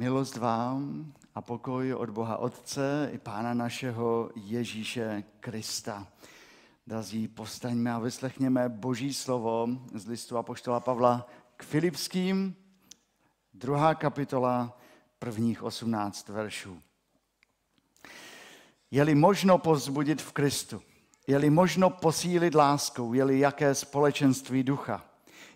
Milost vám a pokoj od Boha Otce i Pána našeho Ježíše Krista. Dazí, postaňme a vyslechněme Boží slovo z listu Apoštola Pavla k Filipským, druhá kapitola, prvních 18 veršů. Je-li možno povzbudit v Kristu, je-li možno posílit láskou, je-li jaké společenství ducha –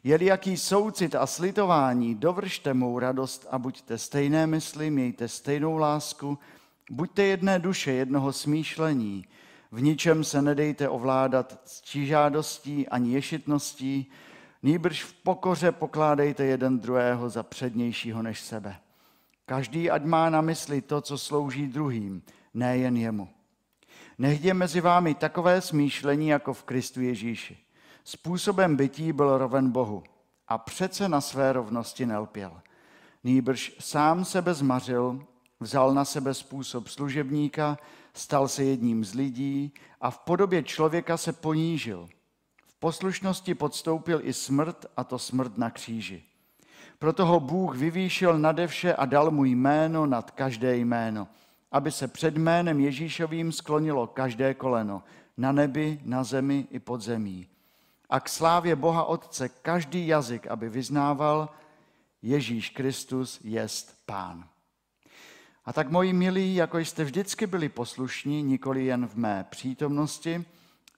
je-li jaký soucit a slitování, dovršte mou radost a buďte stejné mysli, mějte stejnou lásku, buďte jedné duše, jednoho smýšlení, v ničem se nedejte ovládat žádostí ani ješitností, nýbrž v pokoře pokládejte jeden druhého za přednějšího než sebe. Každý ať má na mysli to, co slouží druhým, nejen jemu. Nechť je mezi vámi takové smýšlení jako v Kristu Ježíši Způsobem bytí byl roven Bohu a přece na své rovnosti nelpěl. Nýbrž sám sebe zmařil, vzal na sebe způsob služebníka, stal se jedním z lidí a v podobě člověka se ponížil. V poslušnosti podstoupil i smrt, a to smrt na kříži. Proto ho Bůh vyvýšil nade vše a dal mu jméno nad každé jméno, aby se před jménem Ježíšovým sklonilo každé koleno, na nebi, na zemi i pod zemí a k slávě Boha Otce každý jazyk, aby vyznával, Ježíš Kristus jest Pán. A tak, moji milí, jako jste vždycky byli poslušní, nikoli jen v mé přítomnosti,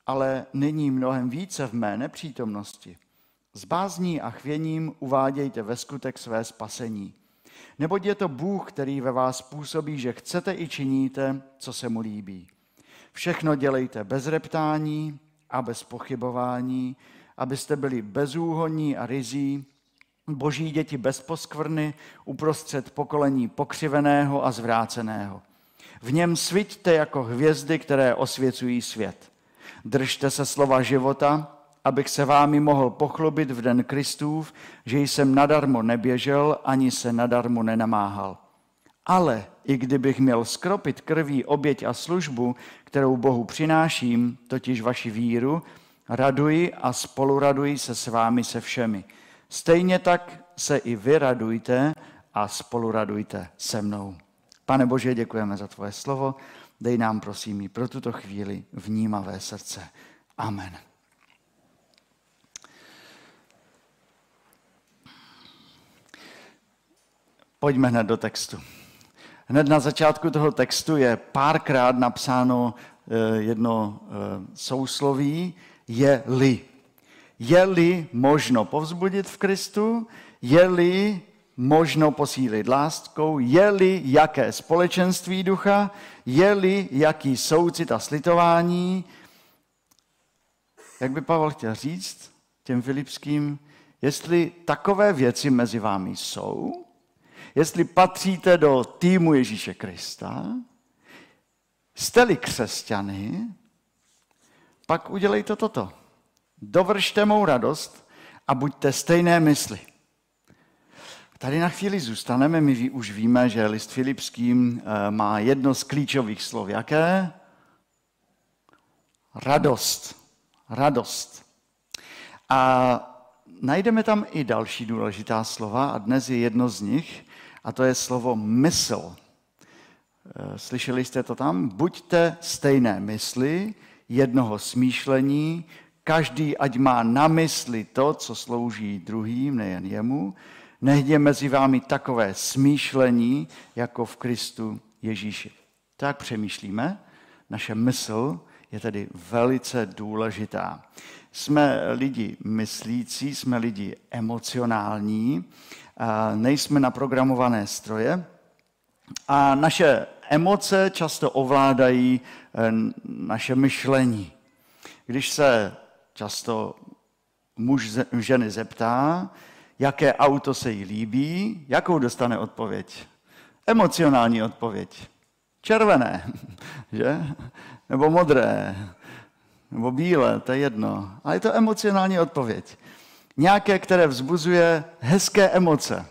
ale nyní mnohem více v mé nepřítomnosti. S bázní a chvěním uvádějte ve skutek své spasení. Neboť je to Bůh, který ve vás působí, že chcete i činíte, co se mu líbí. Všechno dělejte bez reptání, a bez pochybování, abyste byli bezúhonní a rizí, boží děti bez poskvrny uprostřed pokolení pokřiveného a zvráceného. V něm sviťte jako hvězdy, které osvěcují svět. Držte se slova života, abych se vámi mohl pochlubit v den Kristův, že jsem nadarmo neběžel, ani se nadarmo nenamáhal. Ale i kdybych měl skropit krví oběť a službu, kterou Bohu přináším, totiž vaši víru, raduji a spoluraduji se s vámi se všemi. Stejně tak se i vy radujte a spoluradujte se mnou. Pane Bože, děkujeme za tvoje slovo. Dej nám, prosím, i pro tuto chvíli vnímavé srdce. Amen. Pojďme hned do textu. Hned na začátku toho textu je párkrát napsáno eh, jedno eh, sousloví, je-li. Je-li možno povzbudit v Kristu, je-li možno posílit láskou, je-li jaké společenství ducha, je-li jaký soucit a slitování. Jak by Pavel chtěl říct těm filipským, jestli takové věci mezi vámi jsou, jestli patříte do týmu Ježíše Krista, jste-li křesťany, pak udělejte toto. Dovršte mou radost a buďte stejné mysli. Tady na chvíli zůstaneme, my už víme, že list Filipským eh, má jedno z klíčových slov. Jaké? Radost. Radost. A najdeme tam i další důležitá slova a dnes je jedno z nich a to je slovo mysl. Eh, slyšeli jste to tam? Buďte stejné mysli, jednoho smýšlení, každý ať má na mysli to, co slouží druhým, nejen jemu. Je mezi vámi takové smýšlení, jako v Kristu Ježíši. Tak přemýšlíme, naše mysl je tedy velice důležitá. Jsme lidi myslící, jsme lidi emocionální nejsme naprogramované stroje a naše emoce často ovládají eh, naše myšlení. Když se často muž ženy zeptá, jaké auto se jí líbí, jakou dostane odpověď? Emocionální odpověď. Červené, že? Nebo modré, nebo bílé, to je jedno. Ale je to emocionální odpověď nějaké, které vzbuzuje hezké emoce.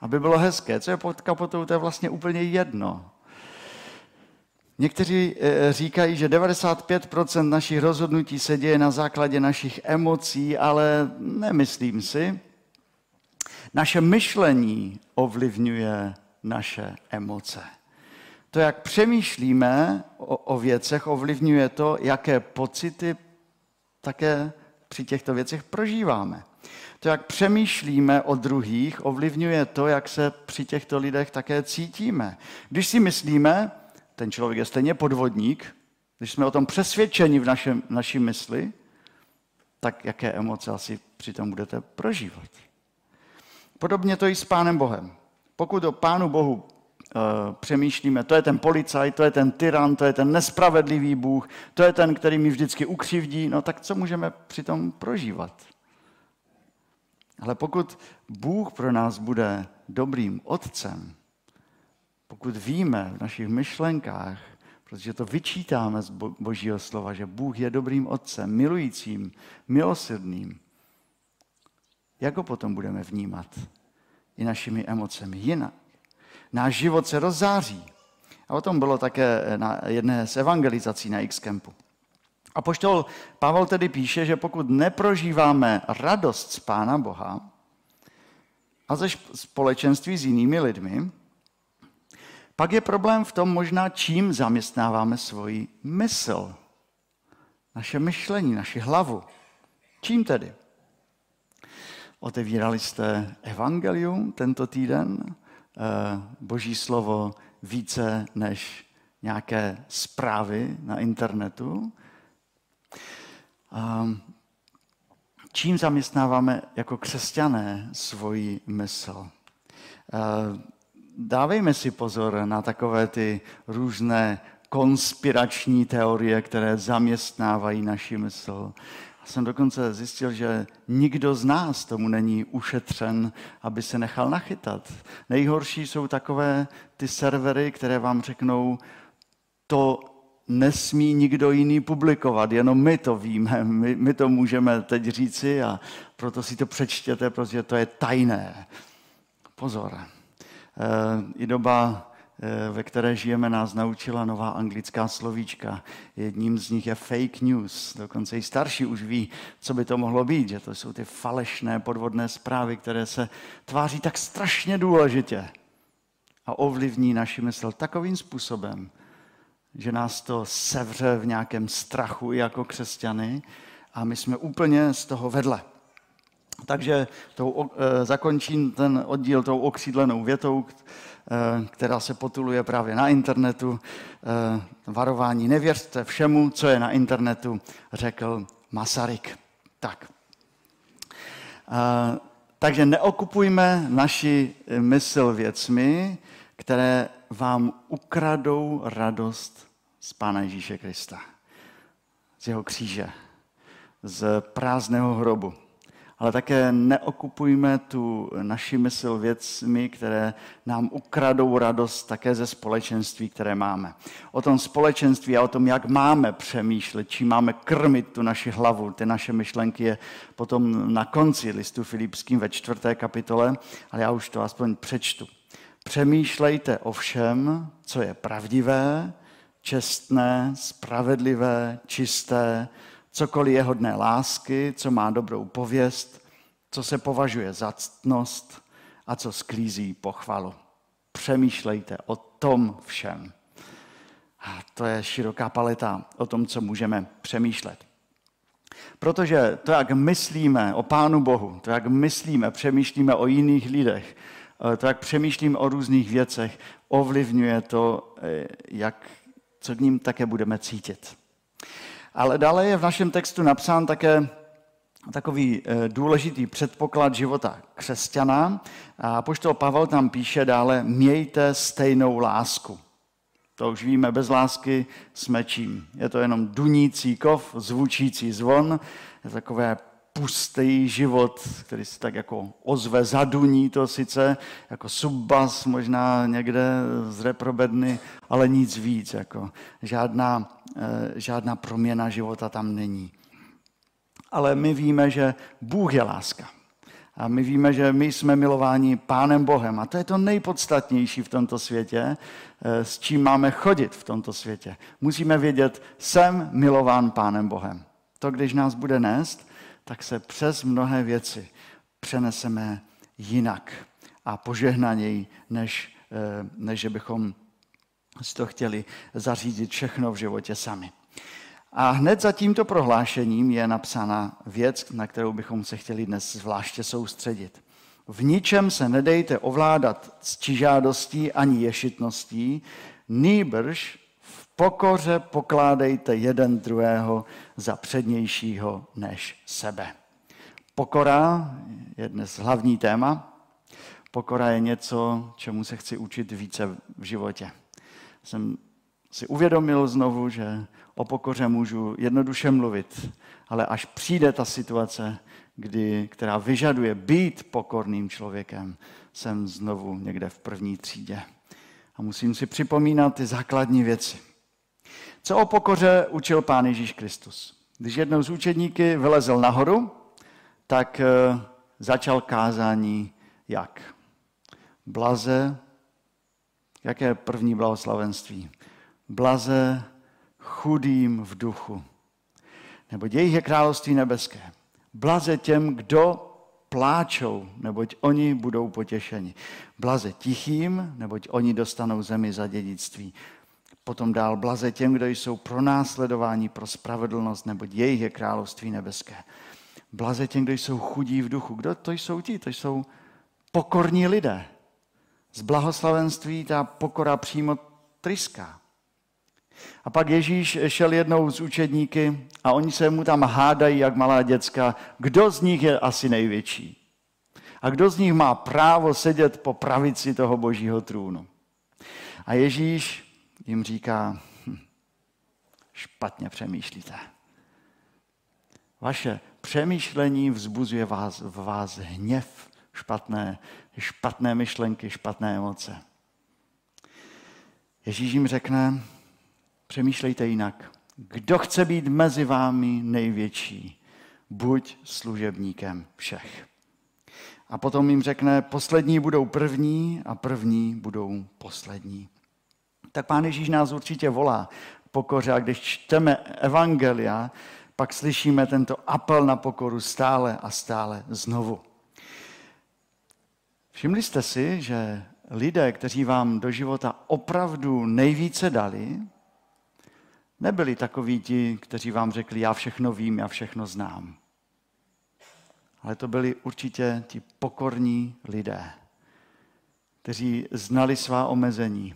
Aby bylo hezké. Co je pod kapotou, to je vlastně úplně jedno. Někteří eh, říkají, že 95% našich rozhodnutí se děje na základě našich emocí, ale nemyslím si. Naše myšlení ovlivňuje naše emoce. To, jak přemýšlíme o, o věcech, ovlivňuje to, jaké pocity také při těchto věcech prožíváme. To, jak přemýšlíme o druhých, ovlivňuje to, jak se při těchto lidech také cítíme. Když si myslíme, ten člověk je stejně podvodník, když jsme o tom přesvědčeni v našem, naší mysli, tak jaké emoce asi přitom budete prožívat. Podobně to i s Pánem Bohem. Pokud o Pánu Bohu přemýšlíme, to je ten policajt, to je ten tyran, to je ten nespravedlivý Bůh, to je ten, který mi vždycky ukřivdí, no tak co můžeme přitom prožívat? Ale pokud Bůh pro nás bude dobrým otcem, pokud víme v našich myšlenkách, protože to vyčítáme z Božího slova, že Bůh je dobrým otcem, milujícím, milosrdným, jak ho potom budeme vnímat i našimi emocemi jinak? Náš život se rozzáří. A o tom bylo také na jedné z evangelizací na X-Campu. A poštol Pavel tedy píše, že pokud neprožíváme radost z Pána Boha a ze společenství s jinými lidmi, pak je problém v tom možná, čím zaměstnáváme svoji mysl, naše myšlení, naši hlavu. Čím tedy? Otevírali jste evangelium tento týden, eh, boží slovo více než nějaké zprávy na internetu. Čím zaměstnáváme jako křesťané svoji mysl? Eh, dávejme si pozor na takové ty různé konspirační teorie, které zaměstnávají naši mysl. Jsem dokonce zjistil, že nikdo z nás tomu není ušetřen, aby se nechal nachytat. Nejhorší jsou takové ty servery, které vám řeknou, to nesmí nikdo jiný publikovat, jenom my to víme, my, my to můžeme teď říci a proto si to přečtěte, protože to je tajné. Pozor. I doba, ve které žijeme, nás naučila nová anglická slovíčka. Jedním z nich je fake news. Dokonce i starší už ví, co by to mohlo být, že to jsou ty falešné podvodné zprávy, které se tváří tak strašně důležitě a ovlivní naši mysl takovým způsobem, že nás to sevře v nějakém strachu jako křesťany a my jsme úplně z toho vedle. Takže tou, e, zakončím ten oddíl tou okřídlenou větou, e, která se potuluje právě na internetu. E, varování nevěřte všemu, co je na internetu, řekl Masaryk. Tak. Takže neokupujme naši mysl věcmi, které vám ukradou radost z Pána Ježíše Krista, z jeho kříže, z prázdného hrobu ale také neokupujme tu naši mysl věcmi, které nám ukradou radost také ze společenství, které máme. O tom společenství a o tom, jak máme přemýšlet, čím máme krmit tu naši hlavu, ty naše myšlenky je potom na konci listu Filipským ve čtvrté kapitole, ale já už to aspoň přečtu. Přemýšlejte o všem, co je pravdivé, čestné, spravedlivé, čisté, cokoliv je hodné lásky, co má dobrou pověst, co se považuje za ctnost a co sklízí pochvalu. Přemýšlejte o tom všem. A to je široká paleta o tom, co můžeme přemýšlet. Protože to, jak myslíme o Pánu Bohu, to, jak myslíme, přemýšlíme o jiných lidech, to, jak přemýšlíme o různých věcech, ovlivňuje to, eh, jak, co k ním také budeme cítit. Ale dále je v našem textu napsán také takový eh, důležitý předpoklad života křesťana. A poštol Pavel tam píše dále, mějte stejnou lásku. To už víme, bez lásky jsme čím. Je to jenom dunící kov, zvučící zvon, je takové pustý život, který se tak jako ozve, zaduní to sice, jako subbas možná někde z reprobedny, ale nic víc, jako žádná, eh, žádná proměna života tam není. Ale my víme, že Bůh je láska. A my víme, že my jsme milováni Pánem Bohem. A to je to nejpodstatnější v tomto světě, eh, s čím máme chodit v tomto světě. Musíme vědět, jsem milován Pánem Bohem. To, když nás bude nést, tak se přes mnohé věci přeneseme jinak a požehnaněji, než, než že bychom si to chtěli zařídit všechno v životě sami. A hned za tímto prohlášením je napsána věc, na kterou bychom se chtěli dnes zvláště soustředit. V ničem se nedejte ovládat s čižádostí ani ješitností, nýbrž v pokoře pokládejte jeden druhého za přednějšího než sebe. Pokora je dnes hlavní téma. Pokora je něco, čemu se chci učit více v životě. Jsem si uvědomil znovu, že o pokoře můžu jednoduše mluvit, ale až přijde ta situace, kdy, která vyžaduje být pokorným člověkem, jsem znovu někde v první třídě. A musím si připomínat ty základní věci. Co o pokoře učil Pán Ježíš Kristus? Když jednou z učedníky vylezl nahoru, tak eh, začal kázání jak? Blaze, jaké první blahoslavenství? Blaze chudým v duchu, nebo jejich je království nebeské. Blaze těm, kdo pláčou, neboť oni budou potěšeni. Blaze tichým, neboť oni dostanou zemi za dědictví. Potom dál blaze těm, kdo jsou pro následování, pro spravedlnost, neboť jejich je království nebeské. Blaze těm, kdo jsou chudí v duchu. Kdo to jsou ti? To jsou pokorní lidé. Z blahoslavenství ta pokora přímo tryská. A pak Ježíš šel jednou z učedníky a oni se mu tam hádají, jak malá děcka, kdo z nich je asi největší. A kdo z nich má právo sedět po pravici toho božího trůnu. A Ježíš jim říká, hm, špatně přemýšlíte. Vaše přemýšlení vzbuzuje vás, v vás hněv, špatné, špatné myšlenky, špatné emoce. Ježíš jim řekne, Přemýšlejte jinak. Kdo chce být mezi vámi největší, buď služebníkem všech. A potom jim řekne, poslední budou první a první budou poslední. Tak pán Ježíš nás určitě volá pokoře a když čteme evangelia, pak slyšíme tento apel na pokoru stále a stále znovu. Všimli jste si, že lidé, kteří vám do života opravdu nejvíce dali, Nebyli takoví ti, kteří vám řekli, já všechno vím, já všechno znám. Ale to byli určitě ti pokorní lidé, kteří znali svá omezení.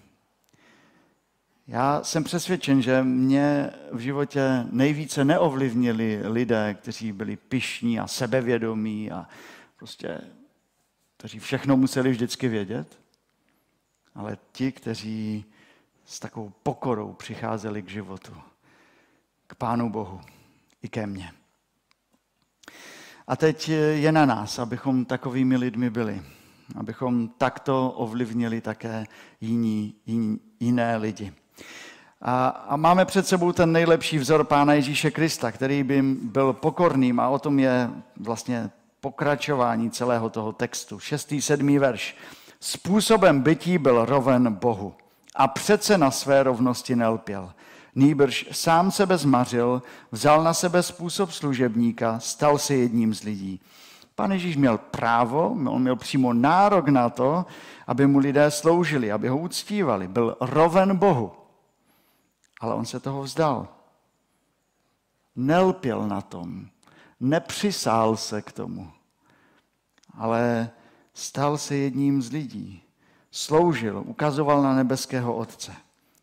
Já jsem přesvědčen, že mě v životě nejvíce neovlivnili lidé, kteří byli pišní a sebevědomí a prostě, kteří všechno museli vždycky vědět, ale ti, kteří s takovou pokorou přicházeli k životu, k Pánu Bohu i ke mně. A teď je na nás, abychom takovými lidmi byli, abychom takto ovlivnili také jiní, jiní, jiné lidi. A, a máme před sebou ten nejlepší vzor Pána Ježíše Krista, který by byl pokorným a o tom je vlastně pokračování celého toho textu. Šestý, sedmý verš. Způsobem bytí byl roven Bohu a přece na své rovnosti nelpěl. Nýbrž sám sebe zmařil, vzal na sebe způsob služebníka, stal se jedním z lidí. Pan Ježíš měl právo, on měl přímo nárok na to, aby mu lidé sloužili, aby ho uctívali. Byl roven Bohu. Ale on se toho vzdal. Nelpěl na tom. Nepřisál se k tomu. Ale stal se jedním z lidí sloužil, ukazoval na nebeského Otce.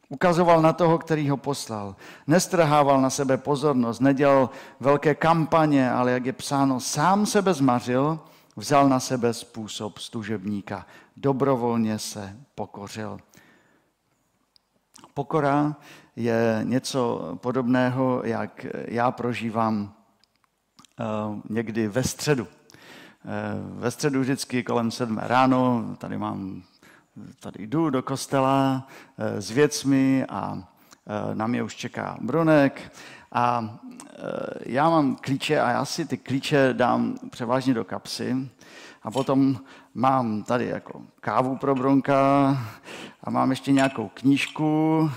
Ukazoval na toho, který ho poslal. Nestrhával na sebe pozornost, nedělal velké kampaně, ale jak je psáno, sám sebe zmařil, vzal na sebe způsob služebníka. Dobrovolně se pokořil. Pokora je něco podobného, jak já prožívám eh, někdy ve středu. Eh, ve středu vždycky kolem sedmé ráno, tady mám tady jdu do kostela eh, s věcmi a eh, na mě už čeká Brunek a eh, já mám klíče a já si ty klíče dám převážně do kapsy a potom mám tady jako kávu pro Bronka a mám ještě nějakou knížku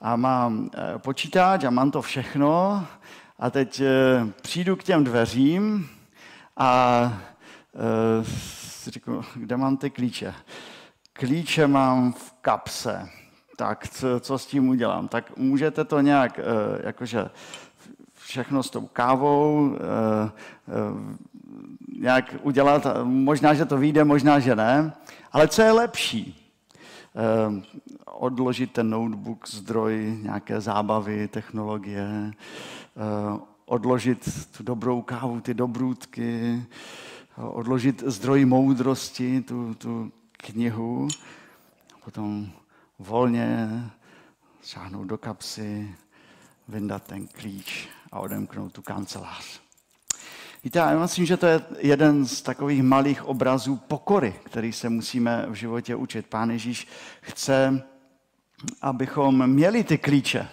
a mám počítač a mám to všechno a teď přijdu k těm dveřím a si kde mám ty klíče? Klíče mám v kapse. Tak co, co s tím udělám? Tak můžete to nějak, eh, jakože všechno s tou kávou, eh, nějak udělat, možná, že to vyjde, možná, že ne, ale co je lepší? Odložit ten notebook, zdroj nějaké zábavy, technologie, odložit tu dobrou kávu, ty dobrůdky, odložit zdroj moudrosti, tu, tu knihu, potom volně šáhnout do kapsy, vyndat ten klíč a odemknout tu kancelář. Víte, já myslím, že to je jeden z takových malých obrazů pokory, který se musíme v životě učit. Pán Ježíš chce, abychom měli ty klíče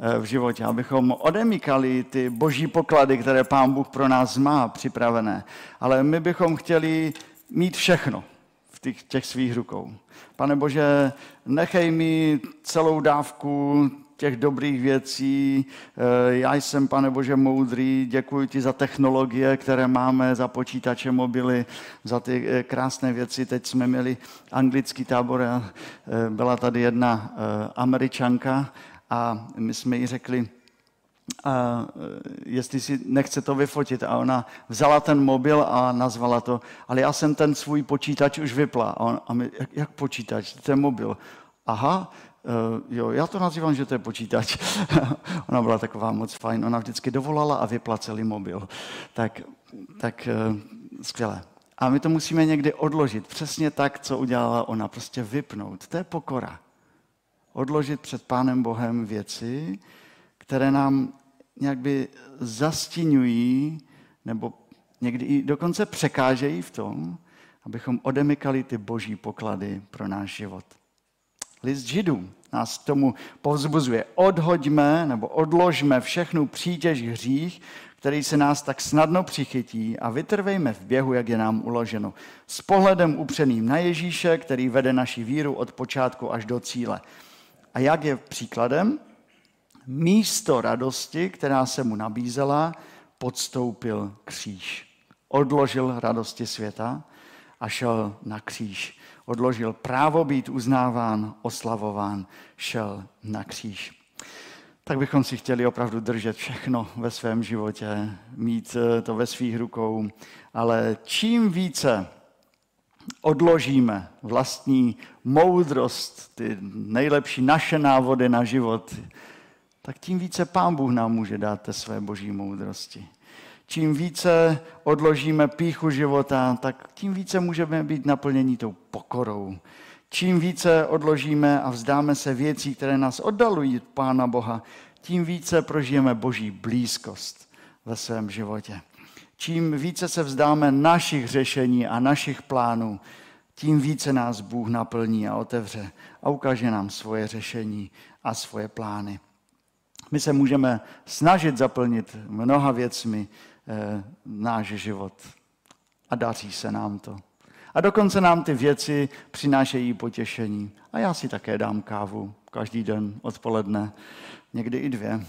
Eh, v životě, abychom odemykali ty boží poklady, které Pán Bůh pro nás má připravené. Ale my bychom chtěli mít všechno v těch, těch svých rukou. Pane Bože, nechej mi celou dávku těch dobrých věcí. Eh, já jsem, pane Bože, moudrý, děkuji ti za technologie, které máme, za počítače, mobily, za ty eh, krásné věci. Teď jsme měli anglický tábor a byla tady jedna američanka a my jsme jí řekli, a jestli si nechce to vyfotit. A ona vzala ten mobil a nazvala to, ale já jsem ten svůj počítač už vypla. A, on, a my, jak, jak počítač? Je mobil. Aha, uh, jo, já to nazývám, že to je počítač. ona byla taková moc fajn. Ona vždycky dovolala a vypla celý mobil. Tak, tak uh, skvěle. A my to musíme někdy odložit. Přesně tak, co udělala ona. Prostě vypnout. To je pokora odložit před Pánem Bohem věci, které nám nějak by zastínují nebo někdy i dokonce překážejí v tom, abychom odemykali ty boží poklady pro náš život. List židů nás k tomu povzbuzuje. Odhoďme nebo odložme všechnu přítěž hřích, který se nás tak snadno přichytí a vytrvejme v běhu, jak je nám uloženo. S pohledem upřeným na Ježíše, který vede naši víru od počátku až do cíle. A jak je příkladem? Místo radosti, která se mu nabízela, podstoupil kříž. Odložil radosti světa a šel na kříž. Odložil právo být uznáván, oslavován, šel na kříž. Tak bychom si chtěli opravdu držet všechno ve svém životě, mít eh, to ve svých rukou, ale čím více odložíme vlastní moudrost, ty nejlepší naše návody na život, tak tím více Pán Bůh nám může dát té své boží moudrosti. Čím více odložíme píchu života, tak tím více můžeme být naplnění tou pokorou. Čím více odložíme a vzdáme se věcí, které nás oddalují od Pána Boha, tím více prožijeme boží blízkost ve svém životě. Čím více se vzdáme našich řešení a našich plánů, tím více nás Bůh naplní a otevře a ukáže nám svoje řešení a svoje plány. My se můžeme snažit zaplnit mnoha věcmi eh, náš život a daří se nám to. A dokonce nám ty věci přinášejí potěšení. A já si také dám kávu každý den odpoledne, někdy i dvě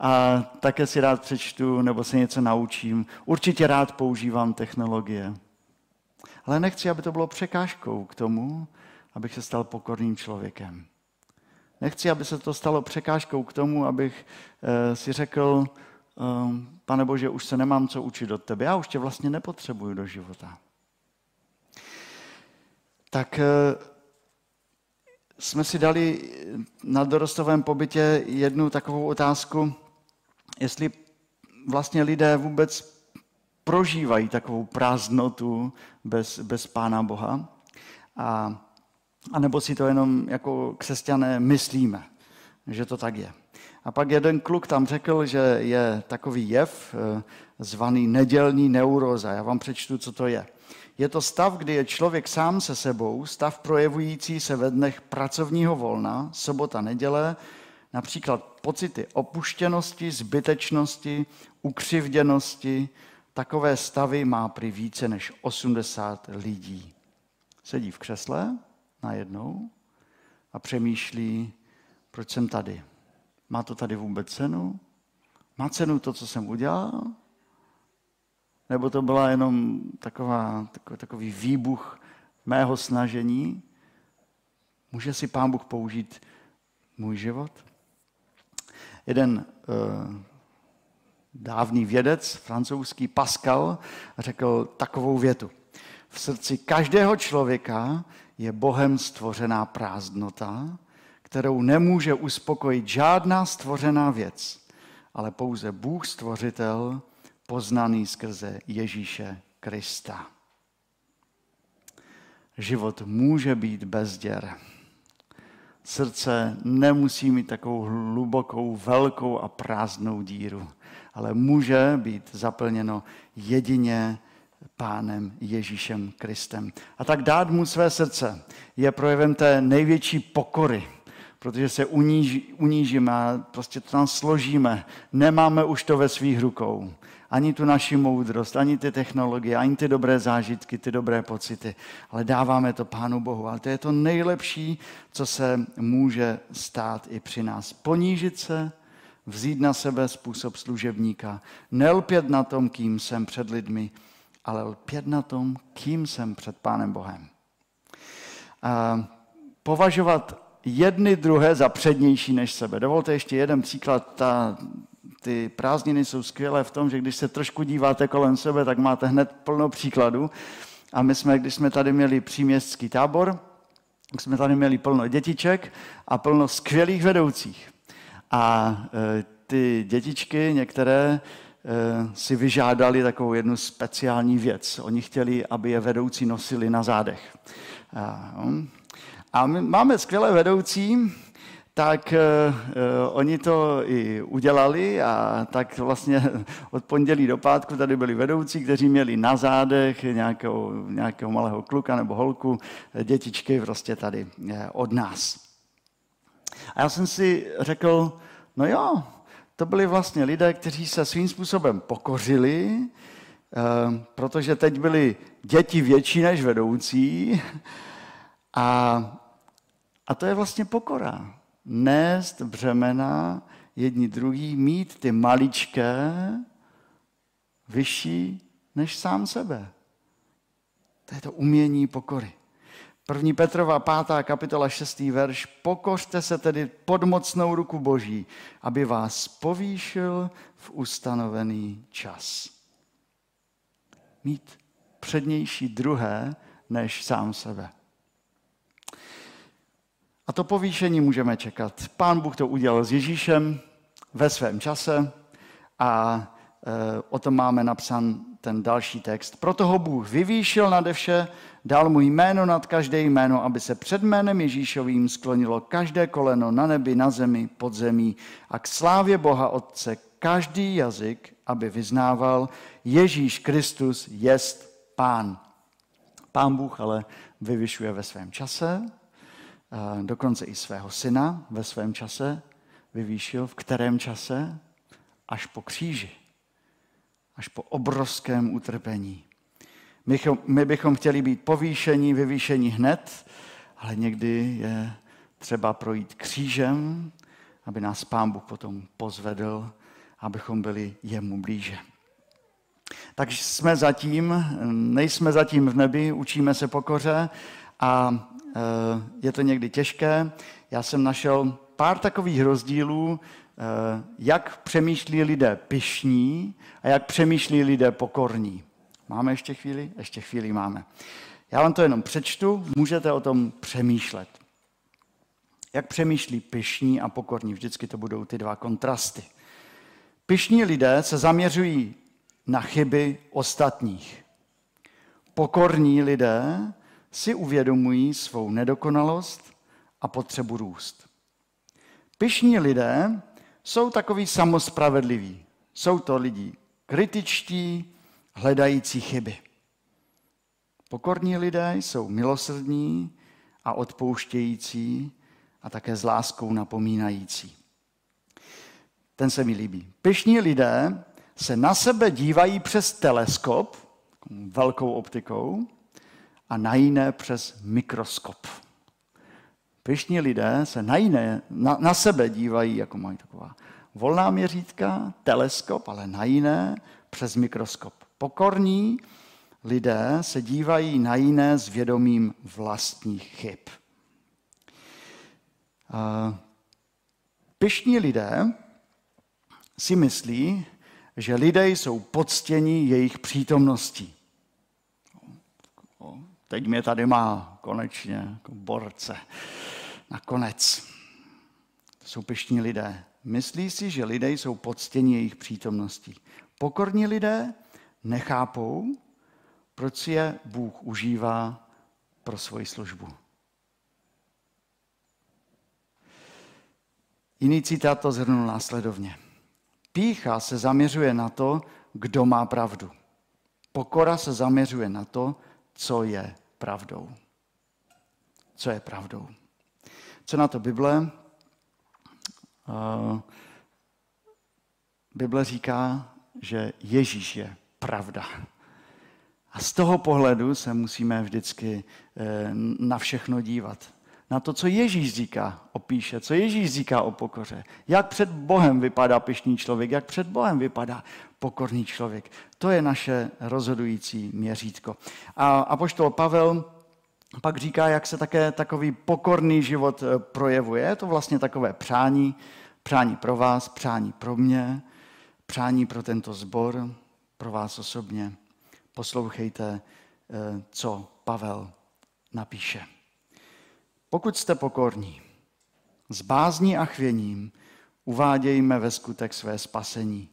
a také si rád přečtu nebo se něco naučím. Určitě rád používám technologie. Ale nechci, aby to bylo překážkou k tomu, abych se stal pokorným člověkem. Nechci, aby se to stalo překážkou k tomu, abych eh, si řekl, ehm, pane Bože, už se nemám co učit od tebe, já už tě vlastně nepotřebuju do života. Tak eh, jsme si dali na dorostovém pobytě jednu takovou otázku, jestli vlastně lidé vůbec prožívají takovou prázdnotu bez, bez Pána Boha, a, a nebo si to jenom jako křesťané myslíme, že to tak je. A pak jeden kluk tam řekl, že je takový jev eh, zvaný nedělní neuroza. Já vám přečtu, co to je. Je to stav, kdy je člověk sám se sebou, stav projevující se ve dnech pracovního volna, sobota, neděle, například pocity opuštěnosti, zbytečnosti, ukřivděnosti, takové stavy má při více než 80 lidí. Sedí v křesle najednou a přemýšlí, proč jsem tady. Má to tady vůbec cenu? Má cenu to, co jsem udělal? Nebo to byla jenom taková, takový, takový výbuch mého snažení? Může si Pán Bůh použít můj život? Jeden uh, dávný vědec, francouzský Pascal, řekl takovou větu. V srdci každého člověka je Bohem stvořená prázdnota, kterou nemůže uspokojit žádná stvořená věc, ale pouze Bůh stvořitel, poznaný skrze Ježíše Krista. Život může být bezděr. Srdce nemusí mít takovou hlubokou, velkou a prázdnou díru, ale může být zaplněno jedině pánem Ježíšem Kristem. A tak dát mu své srdce je projevem té největší pokory, protože se uníž, unížíme a prostě to tam složíme. Nemáme už to ve svých rukou. Ani tu naši moudrost, ani ty technologie, ani ty dobré zážitky, ty dobré pocity. Ale dáváme to Pánu Bohu. Ale to je to nejlepší, co se může stát i při nás. Ponížit se, vzít na sebe způsob služebníka, nelpět na tom, kým jsem před lidmi, ale lpět na tom, kým jsem před Pánem Bohem. A považovat jedny druhé za přednější než sebe. Dovolte ještě jeden příklad. Ta, ty prázdniny jsou skvělé v tom, že když se trošku díváte kolem sebe, tak máte hned plno příkladů. A my jsme, když jsme tady měli příměstský tábor, tak jsme tady měli plno dětiček a plno skvělých vedoucích. A e, ty dětičky, některé, si vyžádali takovou jednu speciální věc. Oni chtěli, aby je vedoucí nosili na zádech. A, hm, my máme skvělé vedoucí, tak uh, oni to i udělali a tak vlastně od pondělí do pátku tady byli vedoucí, kteří měli na zádech nějakého, nějakého malého kluka nebo holku, dětičky prostě tady od nás. A já jsem si řekl, no jo, to byli vlastně lidé, kteří se svým způsobem pokořili, uh, protože teď byli děti větší než vedoucí a a to je vlastně pokora. Nést břemena jedni druhý, mít ty maličké vyšší než sám sebe. To je to umění pokory. První Petrova, pátá kapitola, šestý verš. Pokořte se tedy pod mocnou ruku Boží, aby vás povýšil v ustanovený čas. Mít přednější druhé než sám sebe. A to povýšení můžeme čekat. Pán Bůh to udělal s Ježíšem ve svém čase a e, o tom máme napsan ten další text. Proto ho Bůh vyvýšil nade vše, dal mu jméno nad každé jméno, aby se před jménem Ježíšovým sklonilo každé koleno na nebi, na zemi, pod zemí a k slávě Boha Otce každý jazyk, aby vyznával Ježíš Kristus jest Pán. Pán Bůh ale vyvyšuje ve svém čase, dokonce i svého syna ve svém čase vyvýšil. V kterém čase? Až po kříži. Až po obrovském utrpení. My, bychom chtěli být povýšení, vyvýšení hned, ale někdy je třeba projít křížem, aby nás Pán Bůh potom pozvedl, abychom byli jemu blíže. Takže jsme zatím, nejsme zatím v nebi, učíme se pokoře a Eh, je to někdy těžké. Já jsem našel pár takových rozdílů, eh, jak přemýšlí lidé pyšní a jak přemýšlí lidé pokorní. Máme ještě chvíli? Ještě chvíli máme. Já vám to jenom přečtu, můžete o tom přemýšlet. Jak přemýšlí pyšní a pokorní? Vždycky to budou ty dva kontrasty. Pyšní lidé se zaměřují na chyby ostatních. Pokorní lidé si uvědomují svou nedokonalost a potřebu růst. Pyšní lidé jsou takový samospravedliví. Jsou to lidi kritičtí, hledající chyby. Pokorní lidé jsou milosrdní a odpouštějící a také s láskou napomínající. Ten se mi líbí. Pyšní lidé se na sebe dívají přes teleskop, velkou optikou, a na jiné přes mikroskop. Pyšní lidé se na, jiné, na, na sebe dívají, jako mají taková volná měřítka, teleskop, ale na jiné přes mikroskop. Pokorní lidé se dívají na jiné s vědomím vlastních chyb. Pyšní lidé si myslí, že lidé jsou poctěni jejich přítomností. Teď mě tady má konečně jako borce. Nakonec. To jsou pyšní lidé. Myslí si, že lidé jsou poctěni jejich přítomností. Pokorní lidé nechápou, proč je Bůh užívá pro svoji službu. Jiný citát to zhrnul následovně. Pícha se zaměřuje na to, kdo má pravdu. Pokora se zaměřuje na to, co je pravdou. Co je pravdou. Co na to Bible? Uh, Bible říká, že Ježíš je pravda. A z toho pohledu se musíme vždycky eh, na všechno dívat. Na to, co Ježíš říká o píše, co Ježíš říká o pokoře. Jak před Bohem vypadá pišný člověk, jak před Bohem vypadá pokorný člověk. To je naše rozhodující měřítko. A apoštol Pavel pak říká, jak se také takový pokorný život eh, projevuje. Je to vlastně takové přání, přání pro vás, přání pro mě, přání pro tento sbor, pro vás osobně. Poslouchejte, eh, co Pavel napíše. Pokud jste pokorní, s bázní a chvěním uvádějme ve skutek své spasení.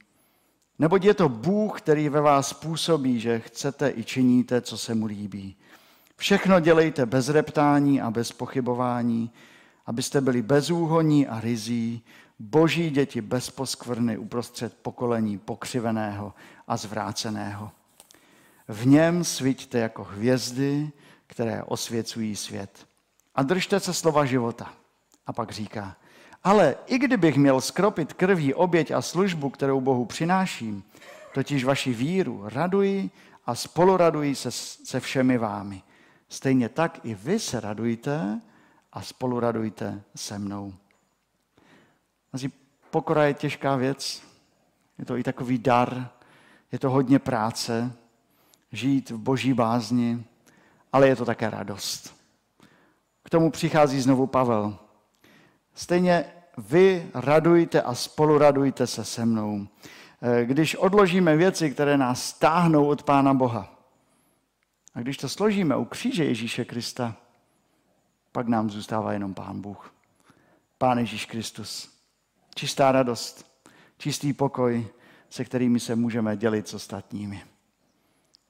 Neboť je to Bůh, který ve vás působí, že chcete i činíte, co se mu líbí. Všechno dělejte bez reptání a bez pochybování, abyste byli bezúhoní a rizí, boží děti bez poskvrny uprostřed pokolení pokřiveného a zvráceného. V něm svíťte jako hvězdy, které osvěcují svět. A držte se slova života. A pak říká, ale i kdybych měl skropit krví oběť a službu, kterou Bohu přináším, totiž vaši víru, raduji a spoluraduji se, se všemi vámi. Stejně tak i vy se radujte a spoluradujte se mnou. Asi pokora je těžká věc, je to i takový dar, je to hodně práce, žít v boží bázni, ale je to také radost. K tomu přichází znovu Pavel. Stejně vy radujte a spoluradujte se se mnou. Eh, když odložíme věci, které nás stáhnou od Pána Boha, a když to složíme u kříže Ježíše Krista, pak nám zůstává jenom Pán Bůh. Pán Ježíš Kristus. Čistá radost, čistý pokoj, se kterými se můžeme dělit s ostatními.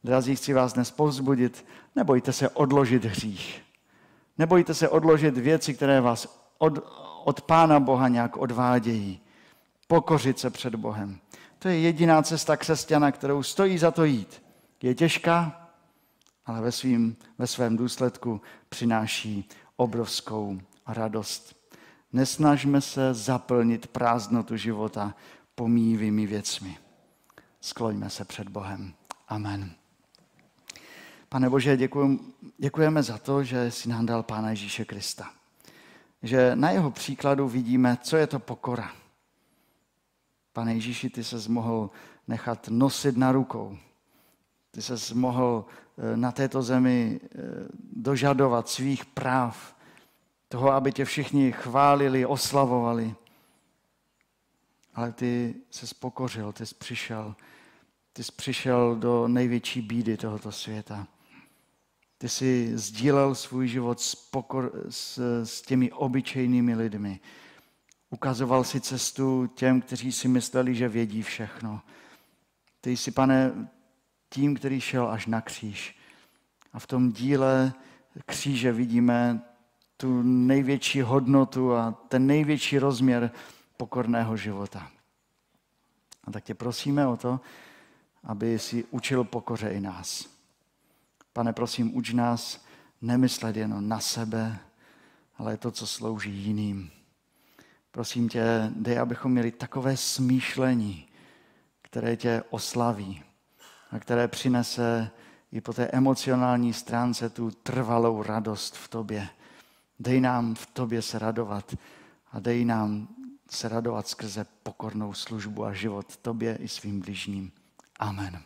Drazí, chci vás dnes povzbudit, nebojte se odložit hřích. Nebojte se odložit věci, které vás od, od Pána Boha nějak odvádějí. Pokořit se před Bohem. To je jediná cesta křesťana, kterou stojí za to jít. Je těžká, ale ve, svým, ve svém důsledku přináší obrovskou radost. Nesnažme se zaplnit prázdnotu života pomíjivými věcmi. Skloňme se před Bohem. Amen. Pane Bože, děkujeme za to, že jsi nám dal Pána Ježíše Krista. Že na jeho příkladu vidíme, co je to pokora. Pane Ježíši, ty se mohl nechat nosit na rukou. Ty se mohl eh, na této zemi eh, dožadovat svých práv, toho, aby tě všichni chválili, oslavovali. Ale ty se spokořil, ty jsi přišel, ty jsi přišel do největší bídy tohoto světa. Ty jsi sdílel svůj život s, pokor, s, s těmi obyčejnými lidmi. Ukazoval si cestu těm, kteří si mysleli, že vědí všechno. Ty jsi, pane, tím, který šel až na kříž. A v tom díle kříže vidíme tu největší hodnotu a ten největší rozměr pokorného života. A tak tě prosíme o to, aby si učil pokoře i nás. Pane, prosím, uč nás nemyslet jenom na sebe, ale to, co slouží jiným. Prosím tě, dej, abychom měli takové smýšlení, které tě oslaví a které přinese i po té emocionální stránce tu trvalou radost v tobě. Dej nám v tobě se radovat a dej nám se radovat skrze pokornou službu a život tobě i svým bližním. Amen.